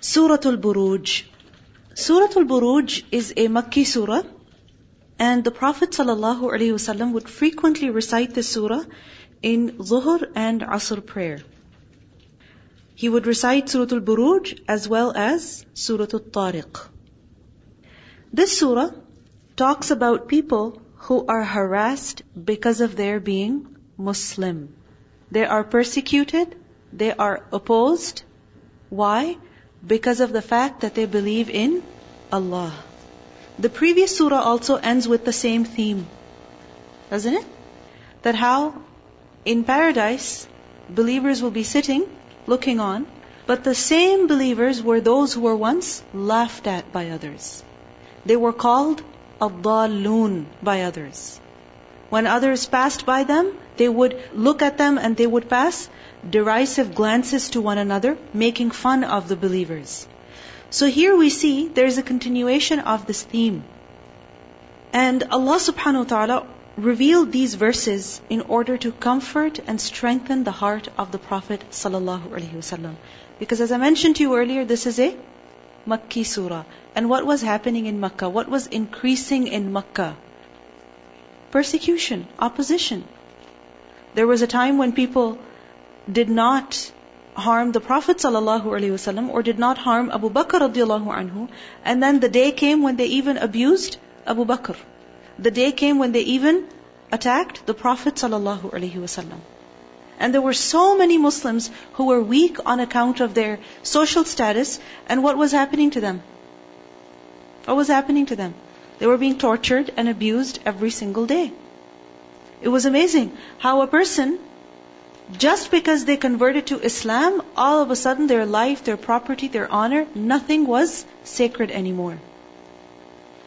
Surah Al-Buruj. Surah Al-Buruj is a Makki surah and the Prophet ﷺ would frequently recite this surah in Zuhr and Asr prayer. He would recite Surah Al-Buruj as well as Surah Al-Tariq. This surah talks about people who are harassed because of their being Muslim. They are persecuted, they are opposed. Why? Because of the fact that they believe in Allah. The previous surah also ends with the same theme. Doesn't it? That how in paradise believers will be sitting, looking on, but the same believers were those who were once laughed at by others. They were called ad by others. When others passed by them, they would look at them and they would pass derisive glances to one another, making fun of the believers. So here we see there is a continuation of this theme. And Allah subhanahu wa ta'ala revealed these verses in order to comfort and strengthen the heart of the Prophet sallallahu alaihi wasallam. Because as I mentioned to you earlier, this is a Makki surah. And what was happening in Makkah? What was increasing in Makkah? Persecution, opposition. There was a time when people did not harm the Prophet ﷺ or did not harm Abu Bakr radiallahu anhu. And then the day came when they even abused Abu Bakr. The day came when they even attacked the Prophet ﷺ. And there were so many Muslims who were weak on account of their social status. And what was happening to them? What was happening to them? They were being tortured and abused every single day. It was amazing how a person, just because they converted to Islam, all of a sudden their life, their property, their honor, nothing was sacred anymore.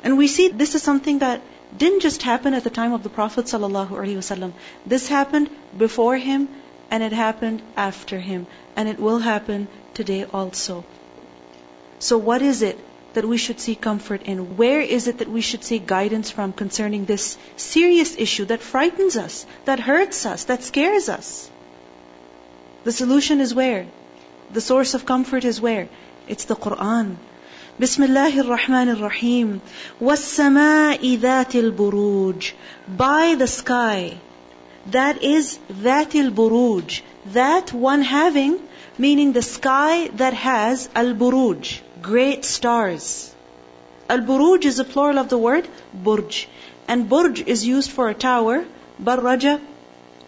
And we see this is something that didn't just happen at the time of the Prophet ﷺ. This happened before him and it happened after him. And it will happen today also. So what is it that we should seek comfort in? Where is it that we should seek guidance from concerning this serious issue that frightens us, that hurts us, that scares us? The solution is where? The source of comfort is where? It's the Quran. بسم الله الرحمن الرحيم والسماء ذات البروج by the sky that is ذات البروج that one having meaning the sky that has al-buruj great stars al-buruj is a plural of the word burj and burj is used for a tower barraja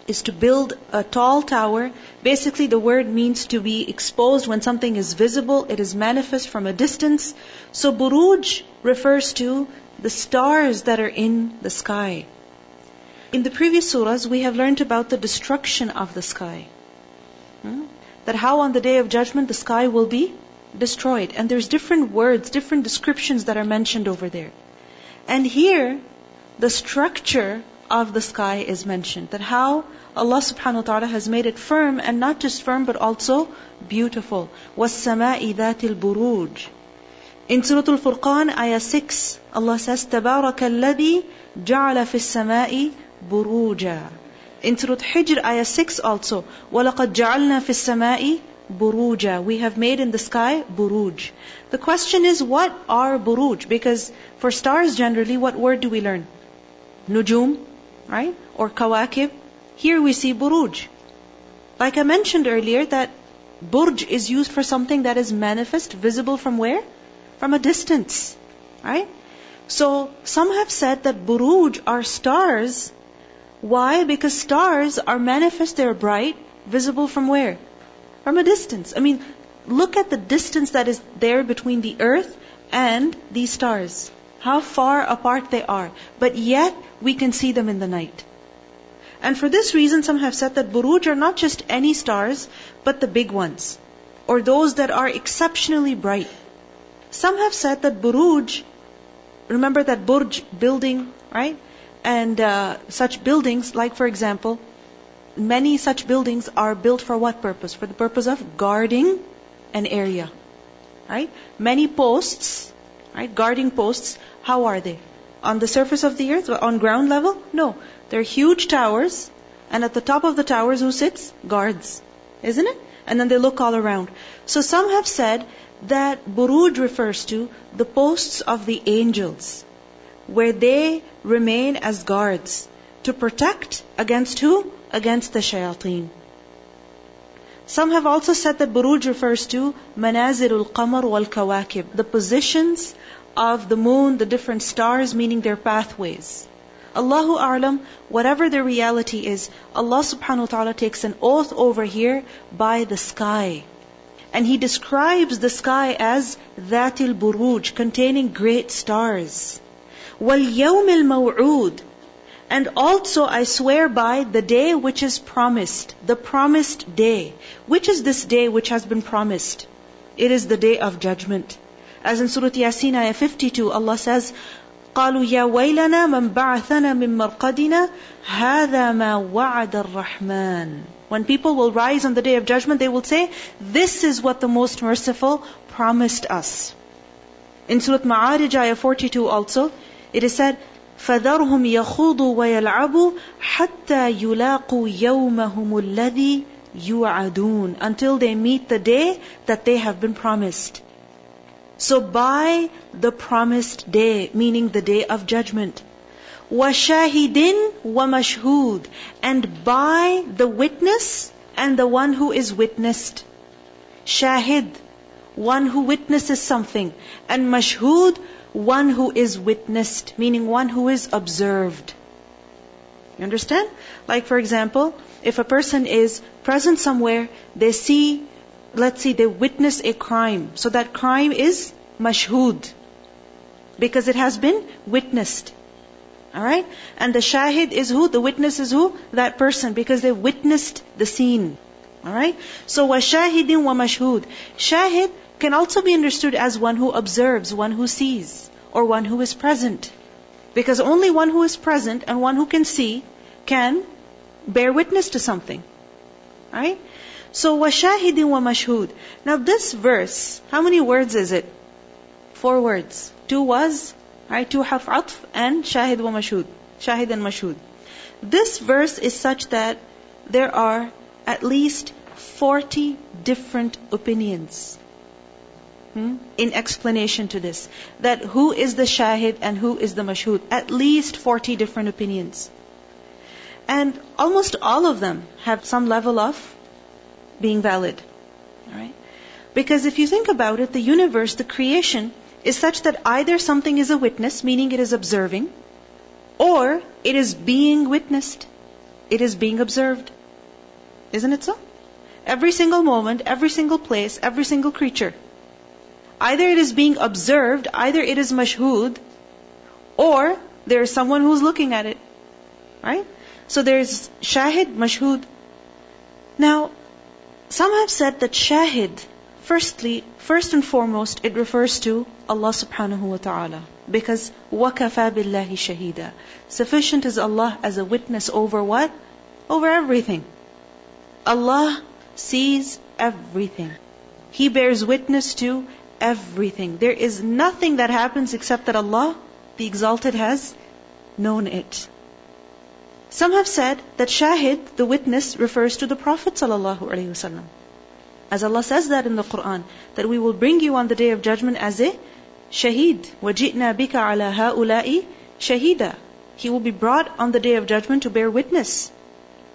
is to build a tall tower. Basically, the word means to be exposed when something is visible, it is manifest from a distance. So, buruj refers to the stars that are in the sky. In the previous surahs, we have learned about the destruction of the sky. Hmm? That how on the day of judgment the sky will be destroyed. And there's different words, different descriptions that are mentioned over there. And here, the structure of the sky is mentioned. That how Allah subhanahu wa ta'ala has made it firm and not just firm but also beautiful. وَالسَّمَاءِ ذَاتِ الْبُرُوجِ In Surah Al-Furqan, ayah 6, Allah says, تَبَارَكَ الَّذِي جَعَلَ فِي السَّمَاءِ بُرُوجًا In Surah Hijr, ayah 6 also, وَلَقَدْ جَعَلْنَا فِي السَّمَاءِ buruja. We have made in the sky buruj. The question is, what are buruj? Because for stars generally, what word do we learn? Nujum, right? Or kawakib. Here we see buruj. Like I mentioned earlier, that burj is used for something that is manifest, visible from where? From a distance, right? So some have said that buruj are stars. Why? Because stars are manifest, they're bright, visible from where? From a distance. I mean, look at the distance that is there between the earth and these stars. How far apart they are. But yet, we can see them in the night. And for this reason, some have said that buruj are not just any stars, but the big ones, or those that are exceptionally bright. Some have said that buruj, remember that burj building, right? And uh, such buildings, like for example, many such buildings are built for what purpose? For the purpose of guarding an area, right? Many posts, right? Guarding posts, how are they? on the surface of the earth, on ground level? No. They're huge towers, and at the top of the towers, who sits? Guards. Isn't it? and then they look all around. So some have said that buruj refers to the posts of the angels, where they remain as guards to protect against who? Against the shayateen. Some have also said that buruj refers to Manazirul qamar wal kawakib, the positions of the moon, the different stars, meaning their pathways. Allahu A'lam, whatever the reality is, Allah subhanahu wa ta'ala takes an oath over here by the sky. And He describes the sky as Dhatil Buruj, containing great stars. وَالْيَوْمِ الْمَوْعُودِ And also I swear by the day which is promised, the promised day. Which is this day which has been promised? It is the day of judgment. As in Surah Yasin, ayah 52, Allah says, قالوا يا ويلنا من بعثنا من مرقدنا هذا ما وعد الرحمن When people will rise on the day of judgment, they will say, This is what the most merciful promised us. In Surah Ma'arij, ayah 42 also, it is said, فَذَرْهُمْ يَخُوضُوا وَيَلْعَبُوا حَتَّى يُلَاقُوا يَوْمَهُمُ الَّذِي يُوعَدُونَ Until they meet the day that they have been promised. So by the promised day, meaning the day of judgment, وَشَاهِدٍ وَمَشْهُودٍ And by the witness and the one who is witnessed. Shahid, one who witnesses something. And mashhud, one who is witnessed, meaning one who is observed. You understand? Like for example, if a person is present somewhere, they see let's say they witness a crime. So that crime is mashhud. Because it has been witnessed. Alright? And the shahid is who? The witness is who? That person. Because they witnessed the scene. Alright? So wa shahidin wa mashhud. Shahid can also be understood as one who observes, one who sees, or one who is present. Because only one who is present and one who can see can bear witness to something. Right? So washahidin wa mashhud. Now this verse, how many words is it? Four words. Two was, right? Two harf atf and shahid wa mashhud. Shahid and mashhud. This verse is such that there are at least 40 different opinions hmm, in explanation to this. That who is the shahid and who is the mashhud. At least 40 different opinions. And almost all of them have some level of being valid. Alright? Because if you think about it, the universe, the creation, is such that either something is a witness, meaning it is observing, or it is being witnessed. It is being observed. Isn't it so? Every single moment, every single place, every single creature. Either it is being observed, either it is mashhud, or there is someone who's looking at it. Right? So there's shahid, mashhud. Now, some have said that shahid, firstly, first and foremost, it refers to Allah subhanahu wa ta'ala. Because وَكَفَى بِاللَّهِ شَهِيدًا Sufficient is Allah as a witness over what? Over everything. Allah sees everything. He bears witness to everything. There is nothing that happens except that Allah, the Exalted, has known it. Some have said that shahid, the witness, refers to the Prophet ﷺ. As Allah says that in the Quran, that we will bring you on the day of judgment as a shaheed. وَجِئْنَا بِكَ عَلَى هَؤُلَاءِ شَهِيدًا He will be brought on the day of judgment to bear witness.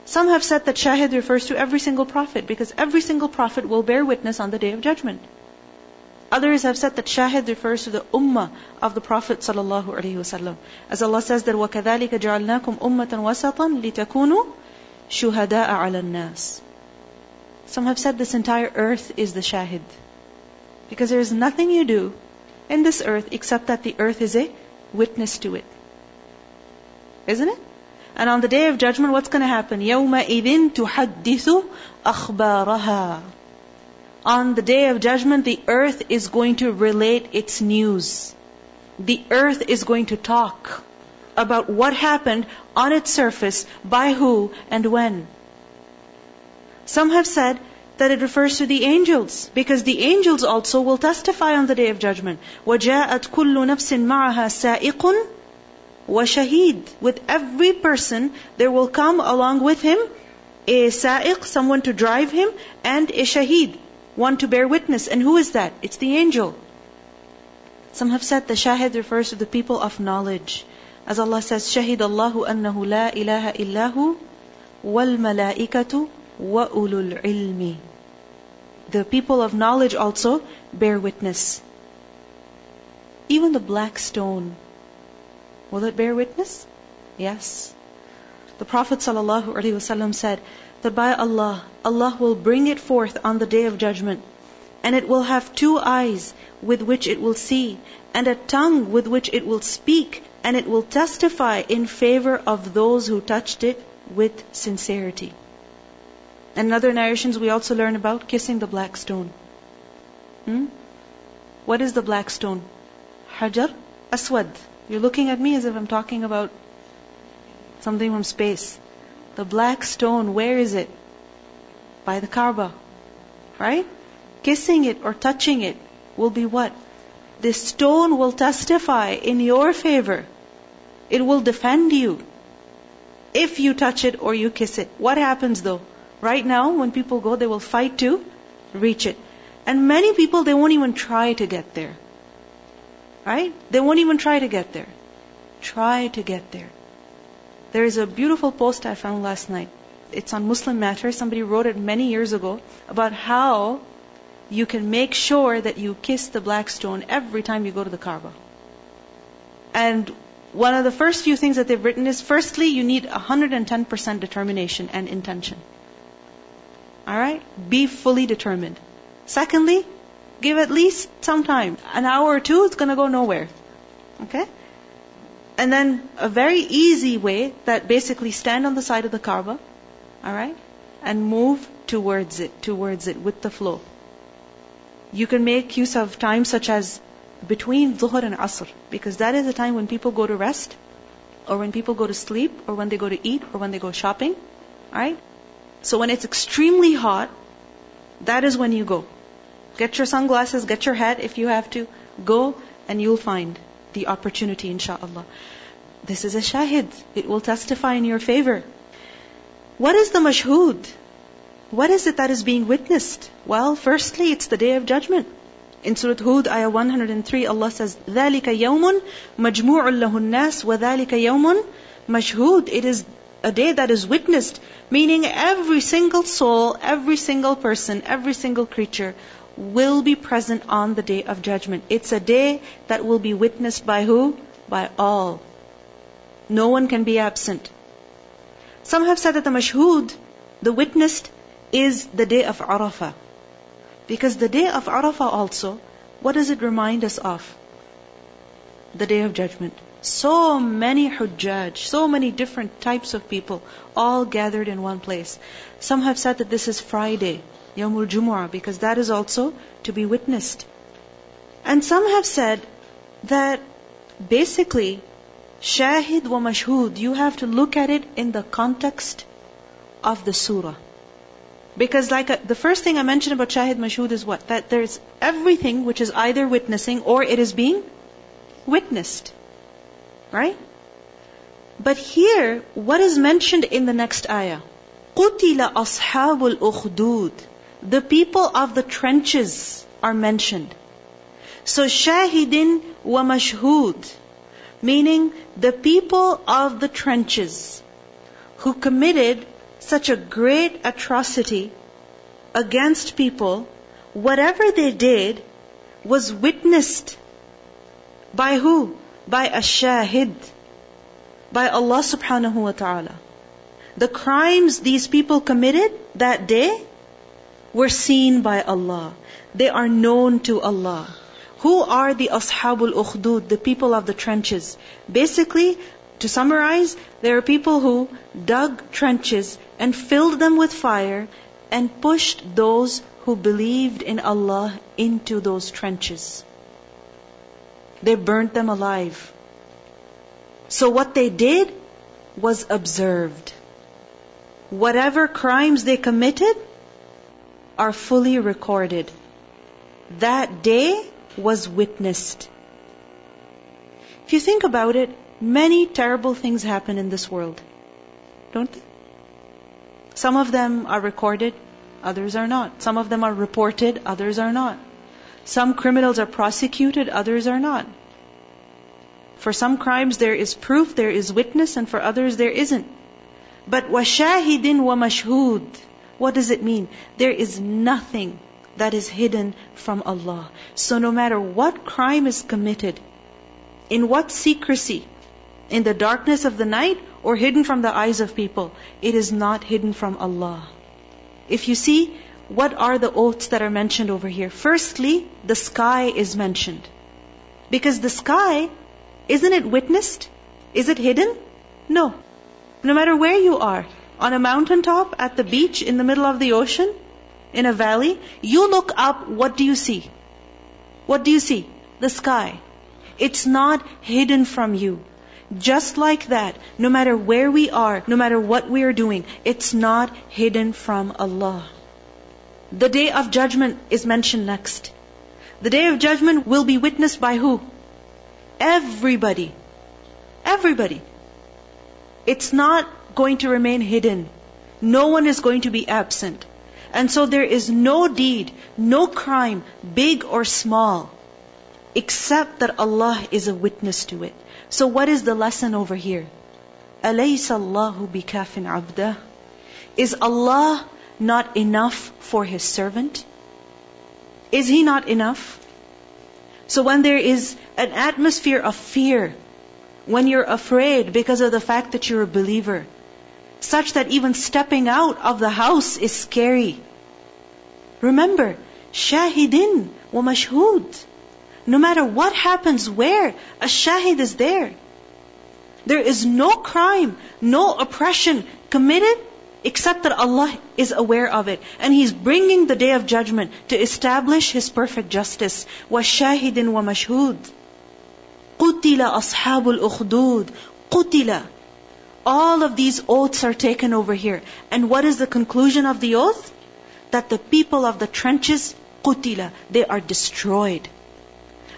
Some have said that shahid refers to every single prophet, because every single prophet will bear witness on the day of judgment. Others have said that shahid refers to the ummah of the Prophet sallallahu alaihi wasallam. As Allah says that وَكَذَلِكَ جَعَلْنَاكُمْ أُمَّةً وَسَطًا لِتَكُونُوا شُهَدَاءَ عَلَى النَّاسِ Some have said this entire earth is the shahid. Because there is nothing you do in this earth except that the earth is a witness to it. Isn't it? And on the day of judgment, what's going to happen? يَوْمَئِذٍ تُحَدِّثُ أَخْبَارَهَا on the day of judgment, the earth is going to relate its news. The earth is going to talk about what happened on its surface, by who, and when. Some have said that it refers to the angels, because the angels also will testify on the day of judgment. وَجَاءَتْ كُلُّ نَفْسٍ مَعَهَا سَائِقٌ وَشَهِيدٌ With every person, there will come along with him a sa'iq, someone to drive him, and a shaheed, one to bear witness. And who is that? It's the angel. Some have said the shahid refers to the people of knowledge. As Allah says, شهد الله أنه لا إله إلا هو والملائكة وأولو العلم. The people of knowledge also bear witness. Even the black stone, will it bear witness? Yes. The Prophet ﷺ said that by Allah, Allah will bring it forth on the day of judgment, and it will have two eyes with which it will see, and a tongue with which it will speak, and it will testify in favor of those who touched it with sincerity. And in other narrations, we also learn about kissing the black stone. Hmm? What is the black stone? Hajar Aswad. You're looking at me as if I'm talking about something from space. The black stone, where is it? By the Kaaba. Right? Kissing it or touching it will be what? This stone will testify in your favor. It will defend you. If you touch it or you kiss it. What happens though? Right now, when people go, they will fight to reach it. And many people, they won't even try to get there. Right? They won't even try to get there. Try to get there. There is a beautiful post I found last night. It's on Muslim Matters. Somebody wrote it many years ago about how you can make sure that you kiss the black stone every time you go to the Kaaba. And one of the first few things that they've written is firstly, you need 110% determination and intention. Alright? Be fully determined. Secondly, give at least some time. An hour or two, it's gonna go nowhere. Okay? And then a very easy way that basically stand on the side of the Kaaba, alright, and move towards it, towards it with the flow. You can make use of times such as between Dhuhr and Asr, because that is the time when people go to rest, or when people go to sleep, or when they go to eat, or when they go shopping, alright? So when it's extremely hot, that is when you go. Get your sunglasses, get your hat if you have to, go and you'll find the opportunity, inshaAllah. This is a shahid. It will testify in your favor. What is the mashhood? What is it that is being witnessed? Well, firstly, it's the day of judgment. In Surah Hud, ayah 103, Allah says, ذَلِكَ يَوْمٌ مَجْمُوعٌ لَهُ النَّاسِ وَذَلِكَ يَوْمٌ مَشْهُودٌ It is a day that is witnessed, meaning every single soul, every single person, every single creature will be present on the day of judgment. It's a day that will be witnessed by who? By all. No one can be absent. Some have said that the mashhood, the witnessed, is the day of Arafah. Because the day of Arafah also, what does it remind us of? The day of judgment. So many hujjaj, so many different types of people, all gathered in one place. Some have said that this is Friday. Yawmul Jumu'ah, because that is also to be witnessed. And some have said that basically, shahid wa mashhud, you have to look at it in the context of the surah. Because like a, uh, the first thing I mentioned about shahid mashhud is what? That there's everything which is either witnessing or it is being witnessed. Right? But here, what is mentioned in the next ayah? قُتِلَ أَصْحَابُ الْأُخْدُودِ the people of the trenches are mentioned. So shahidin wa mashhud, meaning the people of the trenches who committed such a great atrocity against people, whatever they did was witnessed by who? By a shahid, by Allah subhanahu wa ta'ala. The crimes these people committed that day were seen by Allah. They are known to Allah. Who are the Ashabul Ukhdud, the people of the trenches? Basically, to summarize, there are people who dug trenches and filled them with fire and pushed those who believed in Allah into those trenches. They burnt them alive. So what they did was observed. Whatever crimes they committed, are fully recorded. That day was witnessed. If you think about it, many terrible things happen in this world. Don't they? Some of them are recorded, others are not. Some of them are reported, others are not. Some criminals are prosecuted, others are not. For some crimes there is proof, there is witness, and for others there isn't. But وَشَاهِدٍ وَمَشْهُودٍ what does it mean? There is nothing that is hidden from Allah. So no matter what crime is committed, in what secrecy, in the darkness of the night or hidden from the eyes of people, it is not hidden from Allah. If you see, what are the oaths that are mentioned over here? Firstly, the sky is mentioned. Because the sky, isn't it witnessed? Is it hidden? No. No matter where you are, on a mountaintop, at the beach, in the middle of the ocean, in a valley, you look up, what do you see? What do you see? The sky. It's not hidden from you. Just like that, no matter where we are, no matter what we are doing, it's not hidden from Allah. The day of judgment is mentioned next. The day of judgment will be witnessed by who? Everybody. Everybody. It's not going to remain hidden. No one is going to be absent. And so there is no deed, no crime, big or small, except that Allah is a witness to it. So what is the lesson over here? أَلَيْسَ اللَّهُ بِكَافٍ عَبْدَهُ Is Allah not enough for His servant? Is He not enough? So when there is an atmosphere of fear, when you're afraid because of the fact that you're a believer, such that even stepping out of the house is scary. Remember, shahidin wa mashhud. No matter what happens where, a shahid is there. There is no crime, no oppression committed except that Allah is aware of it. And He's bringing the day of judgment to establish His perfect justice. وَشَاهِدٍ وَمَشْهُودٍ قُتِلَ أَصْحَابُ الْأُخْدُودِ قُتِلَ all of these oaths are taken over here. And what is the conclusion of the oath? That the people of the trenches, qutila, they are destroyed.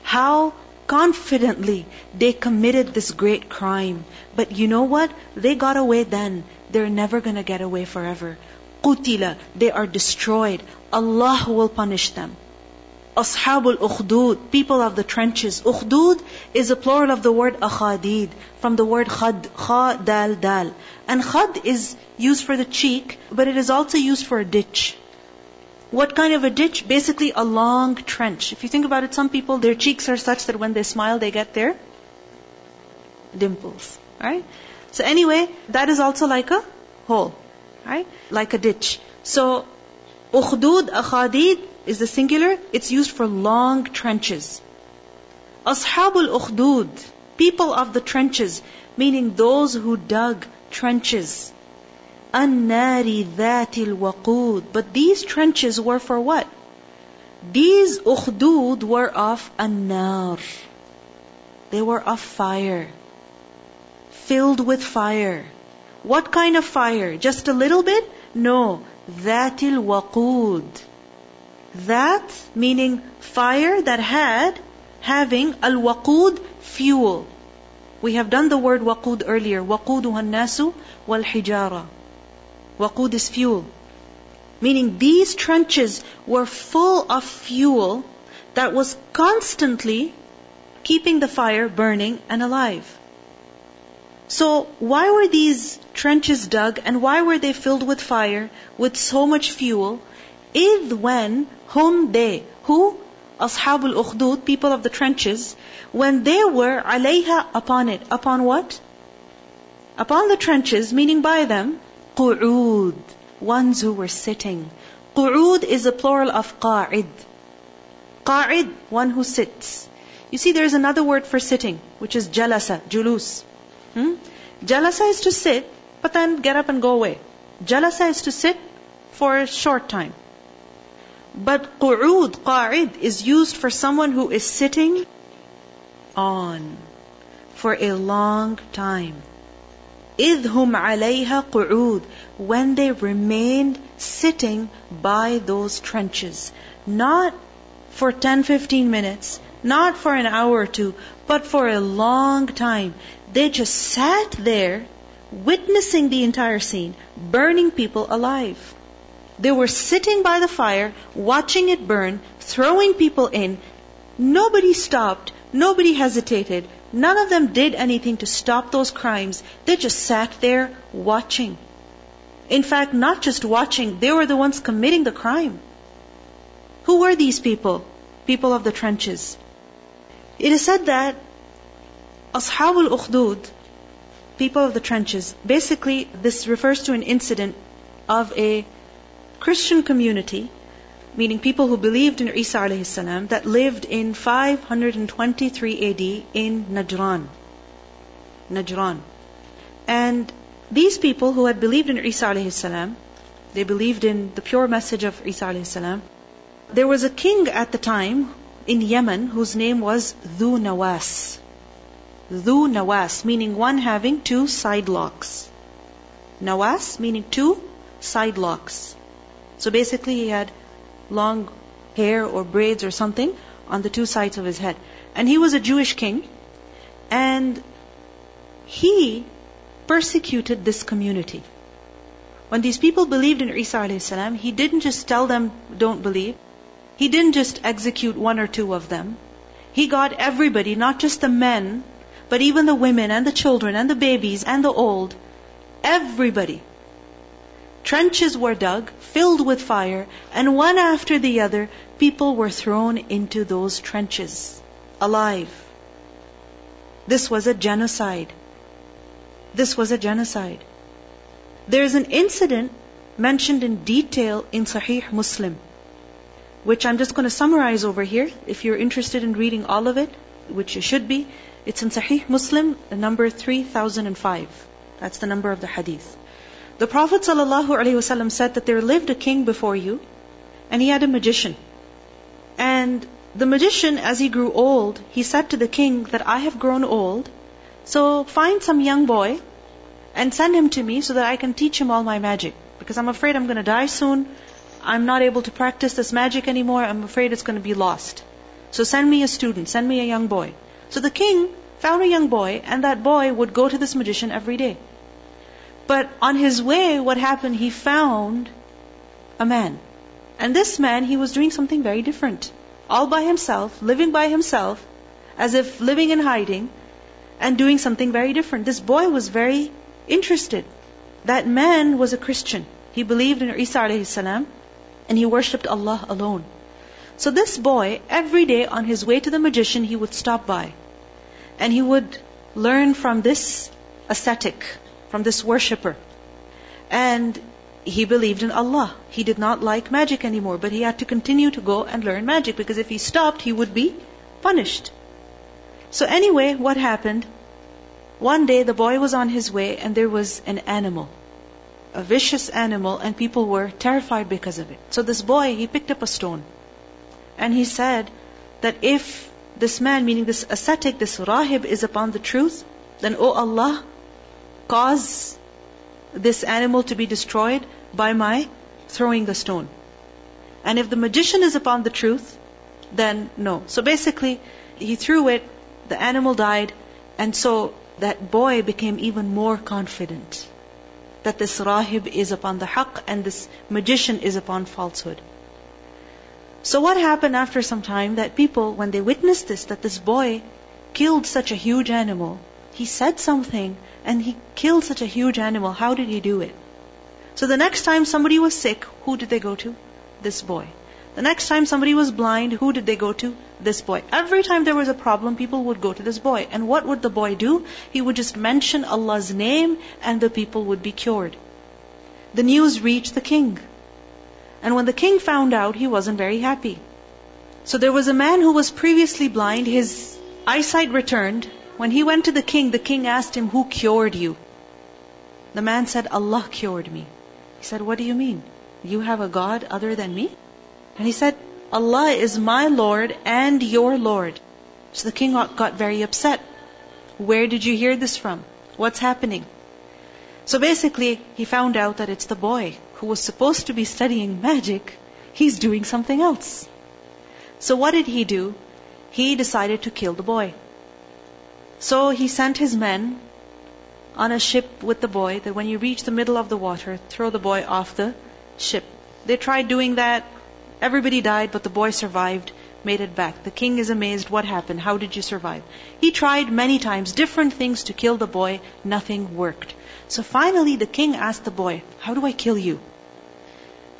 How confidently they committed this great crime. But you know what? They got away then. They're never gonna get away forever. Qutila, they are destroyed. Allah will punish them. Ashabul ukhdud, people of the trenches. Ukhdud is a plural of the word akhadid, from the word khad, kha, dal, dal. And khad is used for the cheek, but it is also used for a ditch. What kind of a ditch? Basically a long trench. If you think about it, some people, their cheeks are such that when they smile, they get their dimples. Right? So anyway, that is also like a hole. Right? Like a ditch. So, ukhdud, akhadid, is the singular, it's used for long trenches. Ashabul ukhdud, people of the trenches, meaning those who dug trenches. An-nari dhatil waqud. But these trenches were for what? These ukhdud were of an-nar. They were of fire. Filled with fire. What kind of fire? Just a little bit? No. Dhatil waqud that meaning fire that had having al wakud fuel. We have done the word wakud earlier. Wakudu nasu wal hijara. Waqud is fuel. Meaning these trenches were full of fuel that was constantly keeping the fire burning and alive. So why were these trenches dug and why were they filled with fire, with so much fuel? If when whom they, who? Ashabul ukhdud, people of the trenches, when they were alayha upon it. Upon what? Upon the trenches, meaning by them, qu'ud, ones who were sitting. Qu'ud is a plural of qa'id. Qa'id, one who sits. You see, there is another word for sitting, which is jalasa, julus. Hmm? Jalasa is to sit, but then get up and go away. Jalasa is to sit for a short time. But قعود قاعد is used for someone who is sitting on for a long time. Idhum alayha قعود when they remained sitting by those trenches. Not for 10, 15 minutes, not for an hour or two, but for a long time. They just sat there witnessing the entire scene, burning people alive. They were sitting by the fire, watching it burn, throwing people in. Nobody stopped. Nobody hesitated. None of them did anything to stop those crimes. They just sat there watching. In fact, not just watching, they were the ones committing the crime. Who were these people? People of the trenches. It is said that Ashab al-Ukhdud, people of the trenches, basically this refers to an incident of a Christian community, meaning people who believed in Isa alayhi salam, that lived in 523 AD in Najran. Najran. And these people who had believed in Isa alayhi salam, they believed in the pure message of Isa alayhi salam. There was a king at the time in Yemen whose name was Dhu Nawas. Dhu Nawas, meaning one having two side locks. Nawas, meaning two side locks. So basically, he had long hair or braids or something on the two sides of his head. And he was a Jewish king. And he persecuted this community. When these people believed in Isa alayhi he didn't just tell them, don't believe. He didn't just execute one or two of them. He got everybody, not just the men, but even the women and the children and the babies and the old, everybody. Trenches were dug, filled with fire, and one after the other, people were thrown into those trenches, alive. This was a genocide. This was a genocide. There is an incident mentioned in detail in Sahih Muslim, which I'm just going to summarize over here. If you're interested in reading all of it, which you should be, it's in Sahih Muslim, number 3005. That's the number of the hadith. The Prophet ﷺ said that there lived a king before you, and he had a magician. And the magician, as he grew old, he said to the king that I have grown old, so find some young boy and send him to me so that I can teach him all my magic. Because I'm afraid I'm going to die soon. I'm not able to practice this magic anymore. I'm afraid it's going to be lost. So send me a student, send me a young boy. So the king found a young boy, and that boy would go to this magician every day. But on his way, what happened? He found a man. And this man, he was doing something very different. All by himself, living by himself, as if living in hiding, and doing something very different. This boy was very interested. That man was a Christian. He believed in Isa alayhi salam, and he worshipped Allah alone. So this boy, every day on his way to the magician, he would stop by and he would learn from this ascetic, from this worshipper. And he believed in Allah. He did not like magic anymore, but he had to continue to go and learn magic because if he stopped, he would be punished. So anyway, what happened? One day the boy was on his way and there was an animal, a vicious animal, and people were terrified because of it. So this boy, he picked up a stone and he said that if this man, meaning this ascetic, this rahib, is upon the truth, then, O Allah, cause this animal to be destroyed by my throwing the stone. And if the magician is upon the truth, then no. So basically, he threw it, the animal died, and so that boy became even more confident that this rahib is upon the haqq and this magician is upon falsehood. So what happened after some time that people, when they witnessed this, that this boy killed such a huge animal, he said something and he killed such a huge animal. How did he do it? So the next time somebody was sick, who did they go to? This boy. The next time somebody was blind, who did they go to? This boy. Every time there was a problem, people would go to this boy. And what would the boy do? He would just mention Allah's name and the people would be cured. The news reached the king. And when the king found out, he wasn't very happy. So there was a man who was previously blind, his eyesight returned. When he went to the king, the king asked him, Who cured you? The man said, Allah cured me. He said, What do you mean? You have a God other than me? And he said, Allah is my Lord and your Lord. So the king got very upset. Where did you hear this from? What's happening? So basically, he found out that it's the boy who was supposed to be studying magic, he's doing something else. So what did he do? He decided to kill the boy. So he sent his men on a ship with the boy that when you reach the middle of the water, throw the boy off the ship. They tried doing that. Everybody died, but the boy survived, made it back. The king is amazed. What happened? How did you survive? He tried many times, different things to kill the boy. Nothing worked. So finally the king asked the boy, How do I kill you?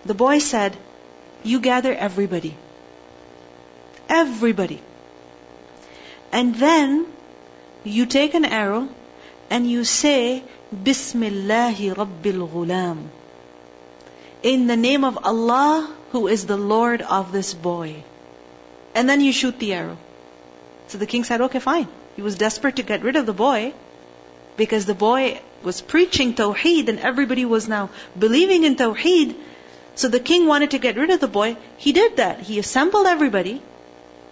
The boy said, You gather everybody. Everybody. And then you take an arrow and you say, Bismillahi Rabbil Ghulam. In the name of Allah, who is the Lord of this boy. And then you shoot the arrow. So the king said, okay, fine. He was desperate to get rid of the boy because the boy was preaching Tawheed and everybody was now believing in Tawheed. So the king wanted to get rid of the boy. He did that. He assembled everybody,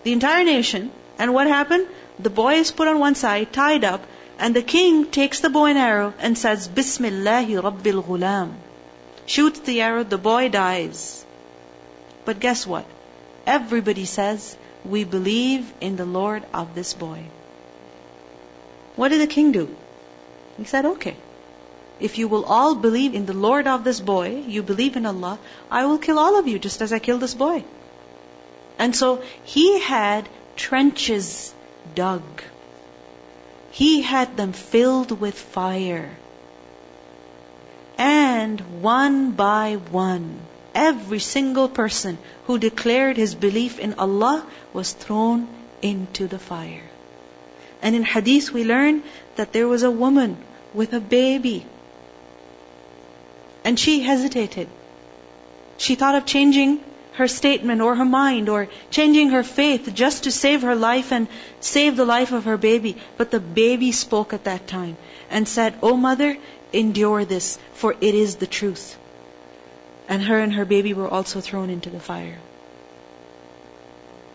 the entire nation, and what happened? The boy is put on one side, tied up, and the king takes the bow and arrow and says, Bismillahi Rabbil Ghulam. Shoots the arrow, the boy dies. But guess what? Everybody says, we believe in the Lord of this boy. What did the king do? He said, okay. If you will all believe in the Lord of this boy, you believe in Allah, I will kill all of you just as I killed this boy. And so he had trenches dug he had them filled with fire. And one by one, every single person who declared his belief in Allah was thrown into the fire. And in hadith we learn that there was a woman with a baby. And she hesitated. She thought of changing her statement or her mind or changing her faith just to save her life and save the life of her baby. But the baby spoke at that time and said, Oh mother, endure this, for it is the truth. And her and her baby were also thrown into the fire.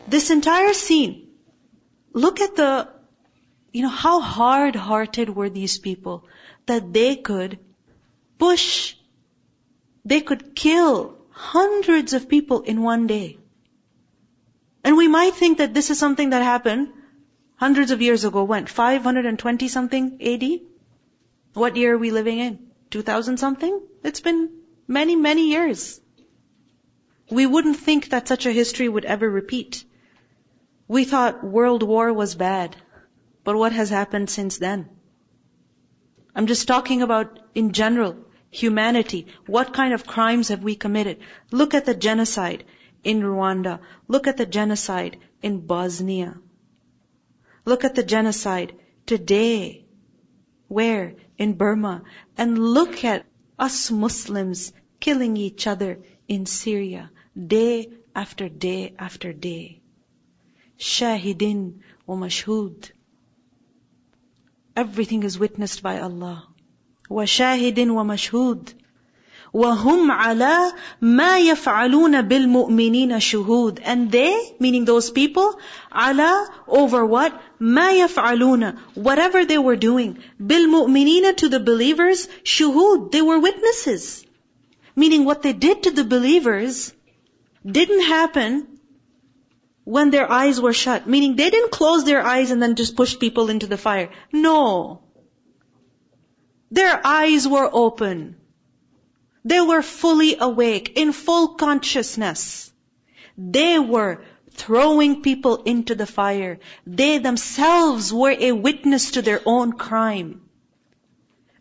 This entire scene, look at the, you know, how hard hearted were these people that they could push, they could kill hundreds of people in one day. And we might think that this is something that happened hundreds of years ago. When? 520 something AD? What year are we living in? 2000 something? It's been many, many years. We wouldn't think that such a history would ever repeat. We thought World War was bad. But what has happened since then? I'm just talking about in general humanity. What kind of crimes have we committed? Look at the genocide in Rwanda. Look at the genocide in Bosnia. Look at the genocide today. Where? In Burma. And look at us Muslims killing each other in Syria day after day after day. Shahidin wa mashhud. Everything is witnessed by Allah. وشاهد ومشهود وهم على ما يفعلون بالمؤمنين شهود and they meaning those people على over what ما يفعلون whatever they were doing بالمؤمنين to the believers شهود they were witnesses meaning what they did to the believers didn't happen when their eyes were shut meaning they didn't close their eyes and then just push people into the fire no their eyes were open. They were fully awake, in full consciousness. They were throwing people into the fire. They themselves were a witness to their own crime.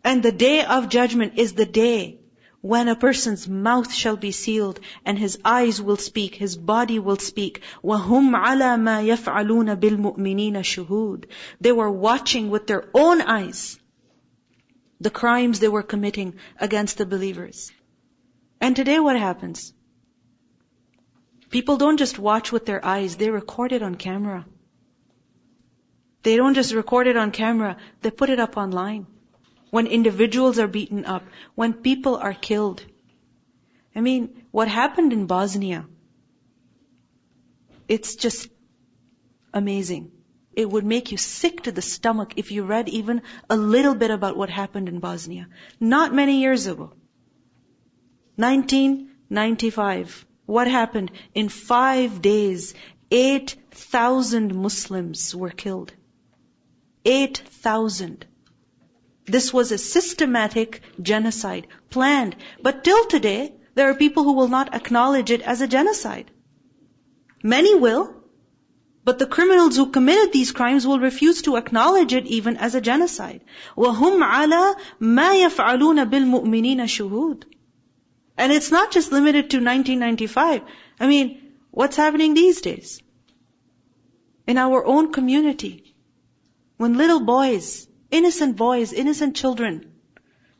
And the day of judgment is the day when a person's mouth shall be sealed and his eyes will speak, his body will speak. وَهُمْ عَلَى مَا يَفْعَلُونَ بِالْمُؤْمِنِينَ شُهُودٌ They were watching with their own eyes the crimes they were committing against the believers. And today what happens? People don't just watch with their eyes, they record it on camera. They don't just record it on camera, they put it up online. When individuals are beaten up, when people are killed. I mean, what happened in Bosnia, it's just amazing. It would make you sick to the stomach if you read even a little bit about what happened in Bosnia. Not many years ago. 1995. What happened? In five days, 8,000 Muslims were killed. 8,000. This was a systematic genocide, planned. But till today, there are people who will not acknowledge it as a genocide. Many will, but the criminals who committed these crimes will refuse to acknowledge it even as a genocide. وَهُمْ عَلَى مَا يَفْعَلُونَ بِالْمُؤْمِنِينَ شُهُودٌ And it's not just limited to 1995. I mean, what's happening these days? In our own community. When little boys innocent boys, innocent children,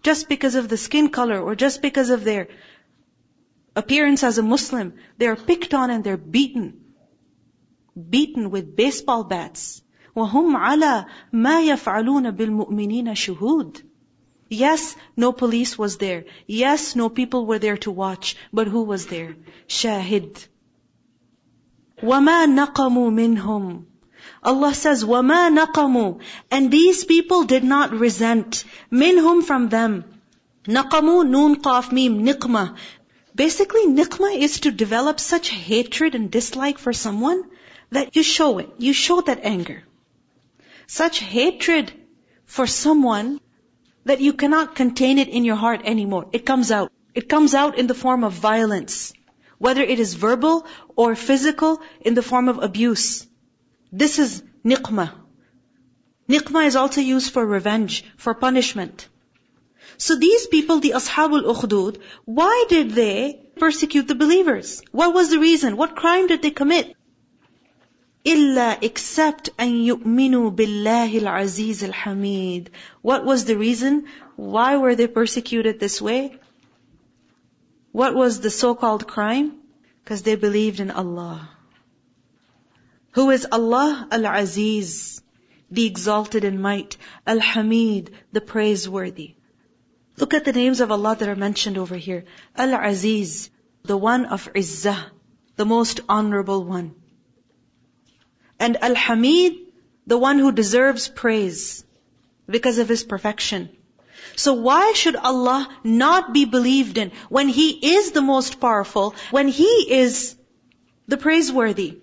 just because of the skin color or just because of their appearance as a Muslim, they are picked on and they're beaten. Beaten with baseball bats. وَهُمْ عَلَى مَا يَفْعَلُونَ بِالْمُؤْمِنِينَ شُهُودٌ Yes, no police was there. Yes, no people were there to watch. But who was there? Shahid. وَمَا نَقَمُوا مِنْهُمْ Allah says, وَمَا نَقَمُوا And these people did not resent. Minhum from them. Naqamu, noon, qaf, mim, niqma. Basically, niqma is to develop such hatred and dislike for someone that you show it. You show that anger. Such hatred for someone that you cannot contain it in your heart anymore. It comes out. It comes out in the form of violence. Whether it is verbal or physical in the form of abuse. This is niqmah. Niqmah is also used for revenge, for punishment. So these people, the Ashabul Ukhdud, why did they persecute the believers? What was the reason? What crime did they commit? Illa except an yu'minu billahi al-aziz al-hamid. What was the reason? Why were they persecuted this way? What was the so-called crime? Because they believed in Allah. Who is Allah al-aziz? The exalted in might. Al-hamid, the praiseworthy. Look at the names of Allah that are mentioned over here. Al-aziz, the one of izzah, the most honorable one. And Al-Hamid, the one who deserves praise because of his perfection. So why should Allah not be believed in when He is the most powerful, when He is the praiseworthy?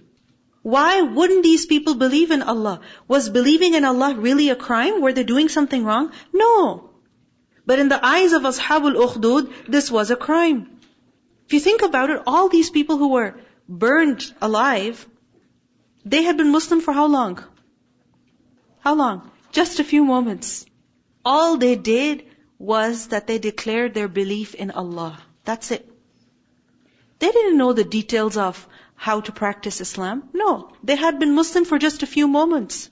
Why wouldn't these people believe in Allah? Was believing in Allah really a crime? Were they doing something wrong? No. But in the eyes of Ashabul Ukhdud, this was a crime. If you think about it, all these people who were burned alive, they had been Muslim for how long? How long? Just a few moments. All they did was that they declared their belief in Allah. That's it. They didn't know the details of how to practice Islam. No, they had been Muslim for just a few moments.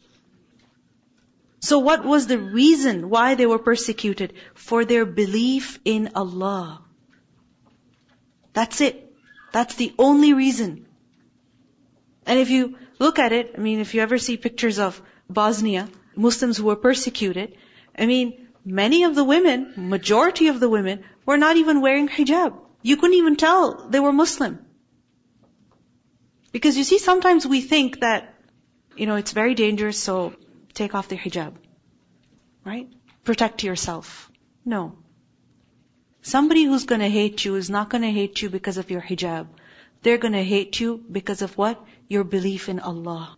So what was the reason why they were persecuted? For their belief in Allah. That's it. That's the only reason. And if you look at it, I mean, if you ever see pictures of Bosnia, Muslims who were persecuted, I mean, many of the women, majority of the women, were not even wearing hijab. You couldn't even tell they were Muslim. Because you see, sometimes we think that, you know, it's very dangerous, so take off the hijab. Right? Protect yourself. No. Somebody who's gonna hate you is not gonna hate you because of your hijab. They're gonna hate you because of what? Your belief in Allah.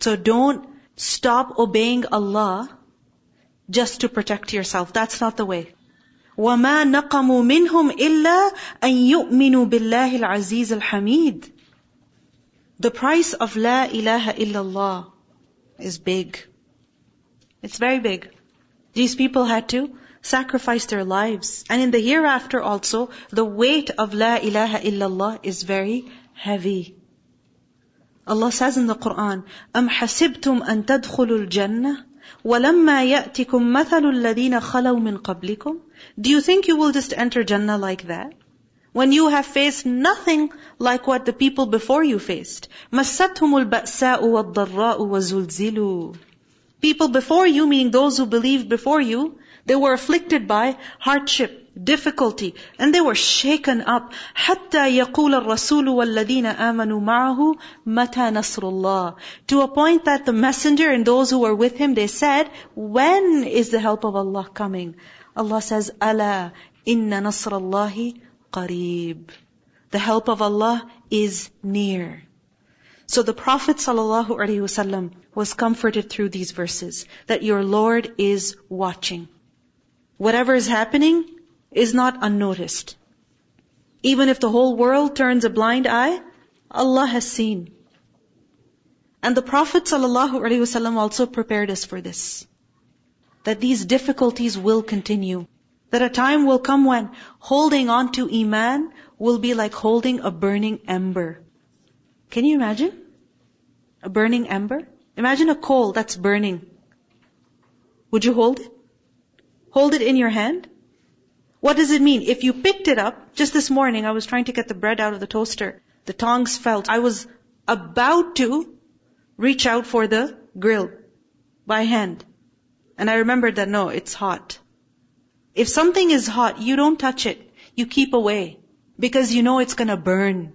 So don't stop obeying Allah just to protect yourself. That's not the way. وَمَا نَقَمُوا مِنْهُمْ إِلَّا أَن يُؤْمِنُوا بِاللَّهِ الْعَزِيزِ الْحَمِيدِ the price of La ilaha illallah is big. It's very big. These people had to sacrifice their lives. And in the hereafter also, the weight of La ilaha illallah is very heavy. Allah says in the Quran, أَمْ حَسِبْتُمْ أَن تَدْخُلُوا الْجَنَّةِ وَلَمَّا يَأْتِكُمْ مَثَلُ الَّذِينَ خَلَوْا مِن قَبْلِكُمْ Do you think you will just enter Jannah like that? when you have faced nothing like what the people before you faced. مَسَّتْهُمُ الْبَأْسَاءُ وَالضَّرَّاءُ وَزُلْزِلُوا People before you, meaning those who believed before you, they were afflicted by hardship, difficulty, and they were shaken up. حَتَّى يَقُولَ الرَّسُولُ وَالَّذِينَ آمَنُوا مَعَهُ مَتَى نَصْرُ اللَّهِ To a point that the messenger and those who were with him, they said, when is the help of Allah coming? Allah says, أَلَا إِنَّ نَصْرَ اللَّهِ qareeb. The help of Allah is near. So the Prophet ﷺ was comforted through these verses that your Lord is watching. Whatever is happening is not unnoticed. Even if the whole world turns a blind eye, Allah has seen. And the Prophet ﷺ also prepared us for this. That these difficulties will continue. That a time will come when holding on to Iman will be like holding a burning ember. Can you imagine? A burning ember? Imagine a coal that's burning. Would you hold it? Hold it in your hand? What does it mean? If you picked it up, just this morning I was trying to get the bread out of the toaster. The tongs felt. I was about to reach out for the grill by hand. And I remembered that no, it's hot. If something is hot, you don't touch it. You keep away. Because you know it's gonna burn.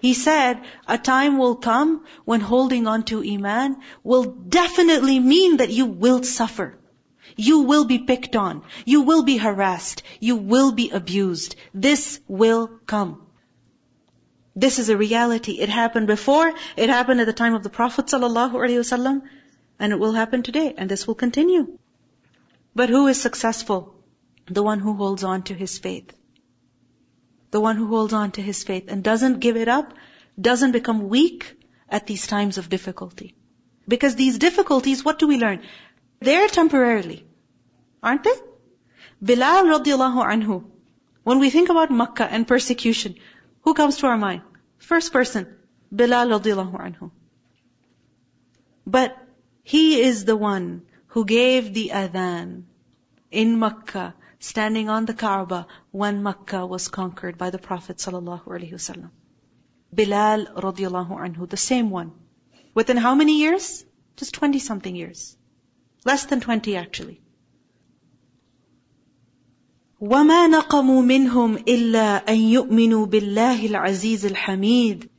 He said, a time will come when holding on to Iman will definitely mean that you will suffer. You will be picked on. You will be harassed. You will be abused. This will come. This is a reality. It happened before, it happened at the time of the Prophet ﷺ, and it will happen today, and this will continue. But who is successful? The one who holds on to his faith. The one who holds on to his faith and doesn't give it up, doesn't become weak at these times of difficulty. Because these difficulties, what do we learn? They're temporarily. Aren't they? Bilal radiallahu anhu. When we think about Makkah and persecution, who comes to our mind? First person, Bilal radiallahu anhu. But he is the one who gave the adhan in Makkah, standing on the Kaaba when Makkah was conquered by the Prophet sallallahu alaihi wasallam. Bilal radiallahu anhu, the same one. Within how many years? Just 20 something years. Less than 20 actually. وما نقموا منهم إلا أن يؤمنوا بالله العزيز الحميد